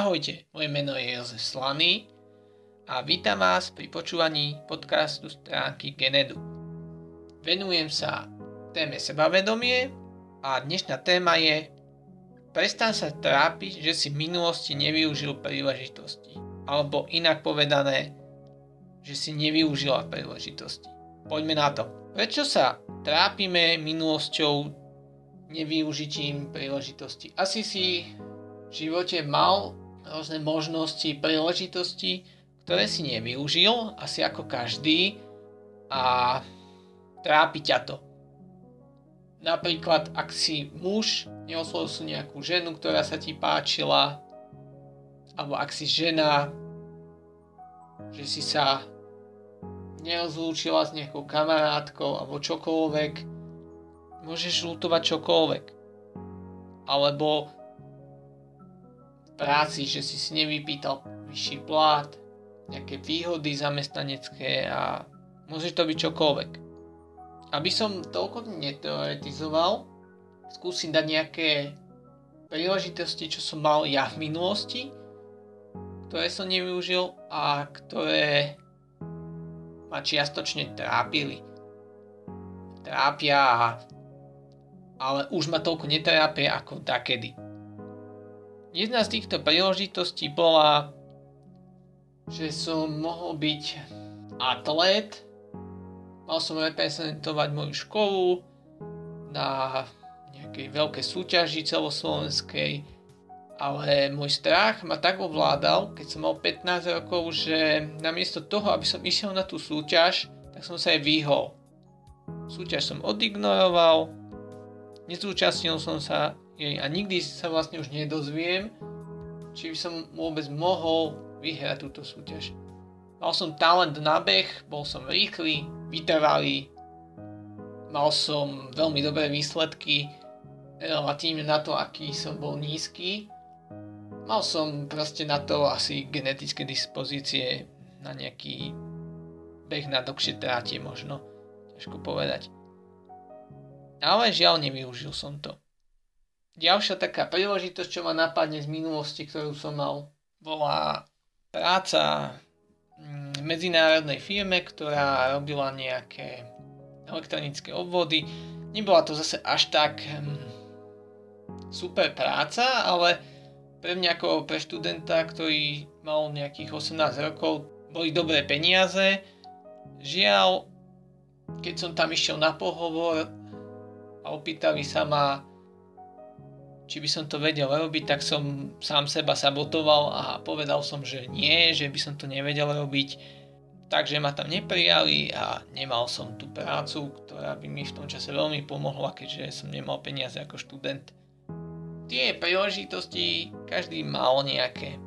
Ahojte, moje meno je Jozef Slaný a vítam vás pri počúvaní podcastu stránky Genedu. Venujem sa téme sebavedomie a dnešná téma je Prestan sa trápiť, že si v minulosti nevyužil príležitosti. Alebo inak povedané, že si nevyužila príležitosti. Poďme na to. Prečo sa trápime minulosťou nevyužitím príležitosti? Asi si v živote mal rôzne možnosti, príležitosti, ktoré si nevyužil, asi ako každý a trápi ťa to. Napríklad, ak si muž, neoslovil si nejakú ženu, ktorá sa ti páčila, alebo ak si žena, že si sa nerozlúčila s nejakou kamarátkou alebo čokoľvek, môžeš lutovať čokoľvek. Alebo práci, že si si nevypýtal vyšší plat, nejaké výhody zamestnanecké a môže to byť čokoľvek. Aby som toľko neteoretizoval, skúsim dať nejaké príležitosti, čo som mal ja v minulosti, ktoré som nevyužil a ktoré ma čiastočne trápili. Trápia, ale už ma toľko netrápia ako takedy. Jedna z týchto príležitostí bola, že som mohol byť atlét, mal som reprezentovať moju školu na nejakej veľkej súťaži celoslovenskej, ale môj strach ma tak ovládal, keď som mal 15 rokov, že namiesto toho, aby som išiel na tú súťaž, tak som sa aj vyhol. Súťaž som odignoroval, nezúčastnil som sa jej a nikdy sa vlastne už nedozviem, či by som vôbec mohol vyhrať túto súťaž. Mal som talent na beh, bol som rýchly, vytrvalý, mal som veľmi dobré výsledky relatívne na to, aký som bol nízky. Mal som proste na to asi genetické dispozície na nejaký beh na dlhšie trátie možno, ťažko povedať. Ale žiaľ nevyužil som to. Ďalšia taká príležitosť, čo ma napadne z minulosti, ktorú som mal, bola práca v medzinárodnej firme, ktorá robila nejaké elektronické obvody. Nebola to zase až tak hm, super práca, ale pre mňa ako pre študenta, ktorý mal nejakých 18 rokov, boli dobré peniaze. Žiaľ, keď som tam išiel na pohovor a opýtali sa ma, či by som to vedel robiť, tak som sám seba sabotoval a povedal som, že nie, že by som to nevedel robiť. Takže ma tam neprijali a nemal som tú prácu, ktorá by mi v tom čase veľmi pomohla, keďže som nemal peniaze ako študent. Tie príležitosti každý mal nejaké.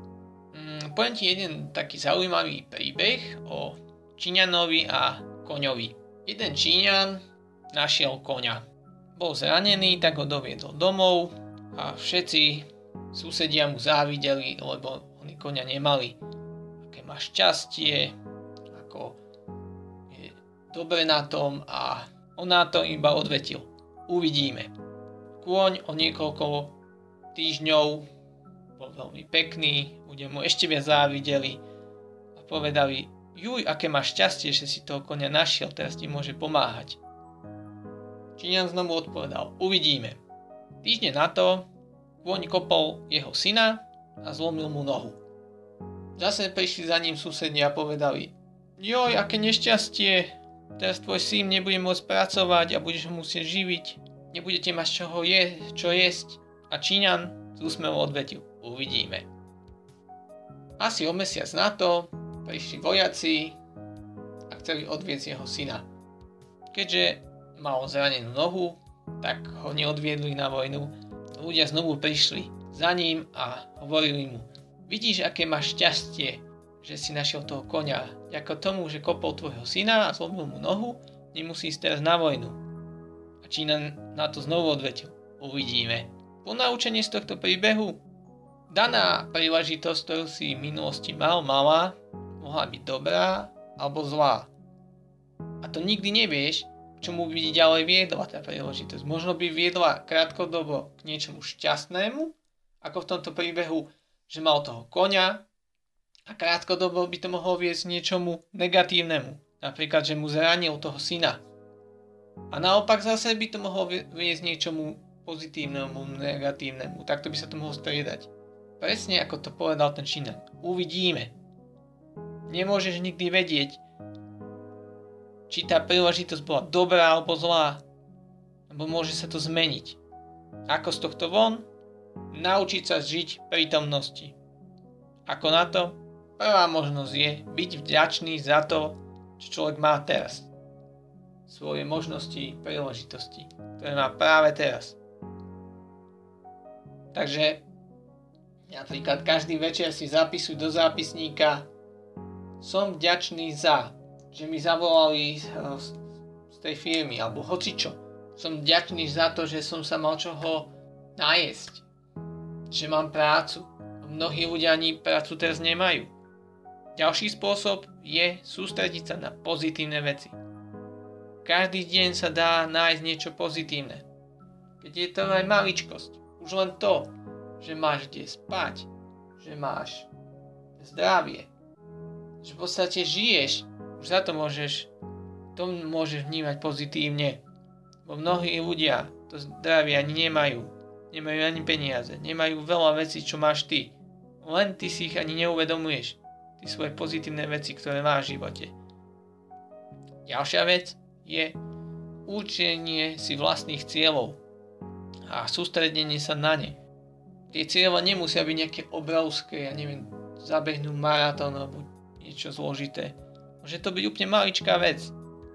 Mm, poviem ti jeden taký zaujímavý príbeh o Číňanovi a koňovi. Jeden Číňan našiel koňa. Bol zranený, tak ho doviedol domov, a všetci susedia mu závideli, lebo oni konia nemali. Aké má šťastie, ako je dobre na tom a on na to iba odvetil. Uvidíme. Kôň o niekoľko týždňov bol veľmi pekný, ľudia mu ešte viac závideli a povedali, juj, aké máš šťastie, že si toho konia našiel, teraz ti môže pomáhať. Číňan znovu odpovedal, uvidíme. Týždne na to kôň kopol jeho syna a zlomil mu nohu. Zase prišli za ním susedia a povedali Joj, aké nešťastie, teraz tvoj syn nebude môcť pracovať a budeš ho musieť živiť, nebudete mať čoho je, čo jesť. A Číňan z úsmevom odvetil, uvidíme. Asi o mesiac na to prišli vojaci a chceli odviecť jeho syna. Keďže mal zranenú nohu, tak ho neodviedli na vojnu. Ľudia znovu prišli za ním a hovorili mu, vidíš, aké máš šťastie, že si našiel toho konia. Ako tomu, že kopol tvojho syna a zlomil mu nohu, nemusí ísť teraz na vojnu. A Čína na to znovu odvetil. Uvidíme. Ponaučenie z tohto príbehu. Daná príležitosť, ktorú si v minulosti mal, mala, mohla byť dobrá alebo zlá. A to nikdy nevieš, čomu by ďalej viedla tá príležitosť. Možno by viedla krátkodobo k niečomu šťastnému, ako v tomto príbehu že mal toho konia a krátkodobo by to mohlo viesť niečomu negatívnemu. Napríklad, že mu zranil toho syna. A naopak zase by to mohlo viesť niečomu pozitívnemu, negatívnemu. Takto by sa to mohlo striedať. Presne ako to povedal ten Čínan. Uvidíme. Nemôžeš nikdy vedieť, či tá príležitosť bola dobrá alebo zlá. Lebo môže sa to zmeniť. Ako z tohto von? Naučiť sa žiť prítomnosti. Ako na to? Prvá možnosť je byť vďačný za to, čo človek má teraz. Svoje možnosti, príležitosti, ktoré má práve teraz. Takže napríklad každý večer si zapisuj do zápisníka som vďačný za že mi zavolali eh, z tej firmy, alebo hocičo. Som vďačný za to, že som sa mal čoho najesť. Že mám prácu. Mnohí ľudia ani prácu teraz nemajú. Ďalší spôsob je sústrediť sa na pozitívne veci. Každý deň sa dá nájsť niečo pozitívne. Keď je to aj maličkosť. Už len to, že máš kde spať, že máš zdravie, že v podstate žiješ už za to môžeš, to môžeš vnímať pozitívne. Bo mnohí ľudia to zdravie ani nemajú. Nemajú ani peniaze. Nemajú veľa vecí, čo máš ty. Len ty si ich ani neuvedomuješ. Ty svoje pozitívne veci, ktoré máš v živote. Ďalšia vec je učenie si vlastných cieľov a sústredenie sa na ne. Tie cieľa nemusia byť nejaké obrovské, ja neviem, zabehnúť maratón alebo niečo zložité. Môže to byť úplne maličká vec.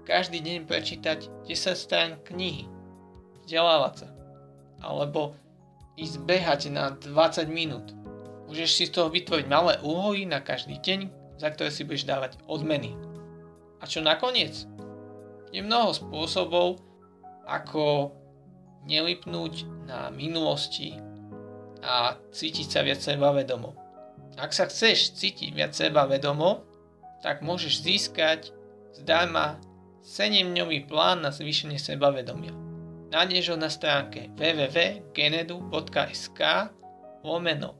Každý deň prečítať 10 strán knihy. Vzdelávať sa. Alebo ísť behať na 20 minút. Môžeš si z toho vytvoriť malé úlohy na každý deň, za ktoré si budeš dávať odmeny. A čo nakoniec? Je mnoho spôsobov, ako nelipnúť na minulosti a cítiť sa viac sebavedomo. Ak sa chceš cítiť viac sebavedomo, tak môžeš získať zdarma 7-dňový plán na zvýšenie sebavedomia. Nájdeš ho na stránke www.genedu.sk lomeno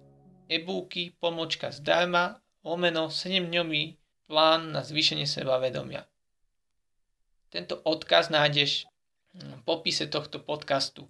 e-booky pomočka zdarma lomeno 7-dňový plán na zvýšenie sebavedomia. Tento odkaz nájdeš v popise tohto podcastu.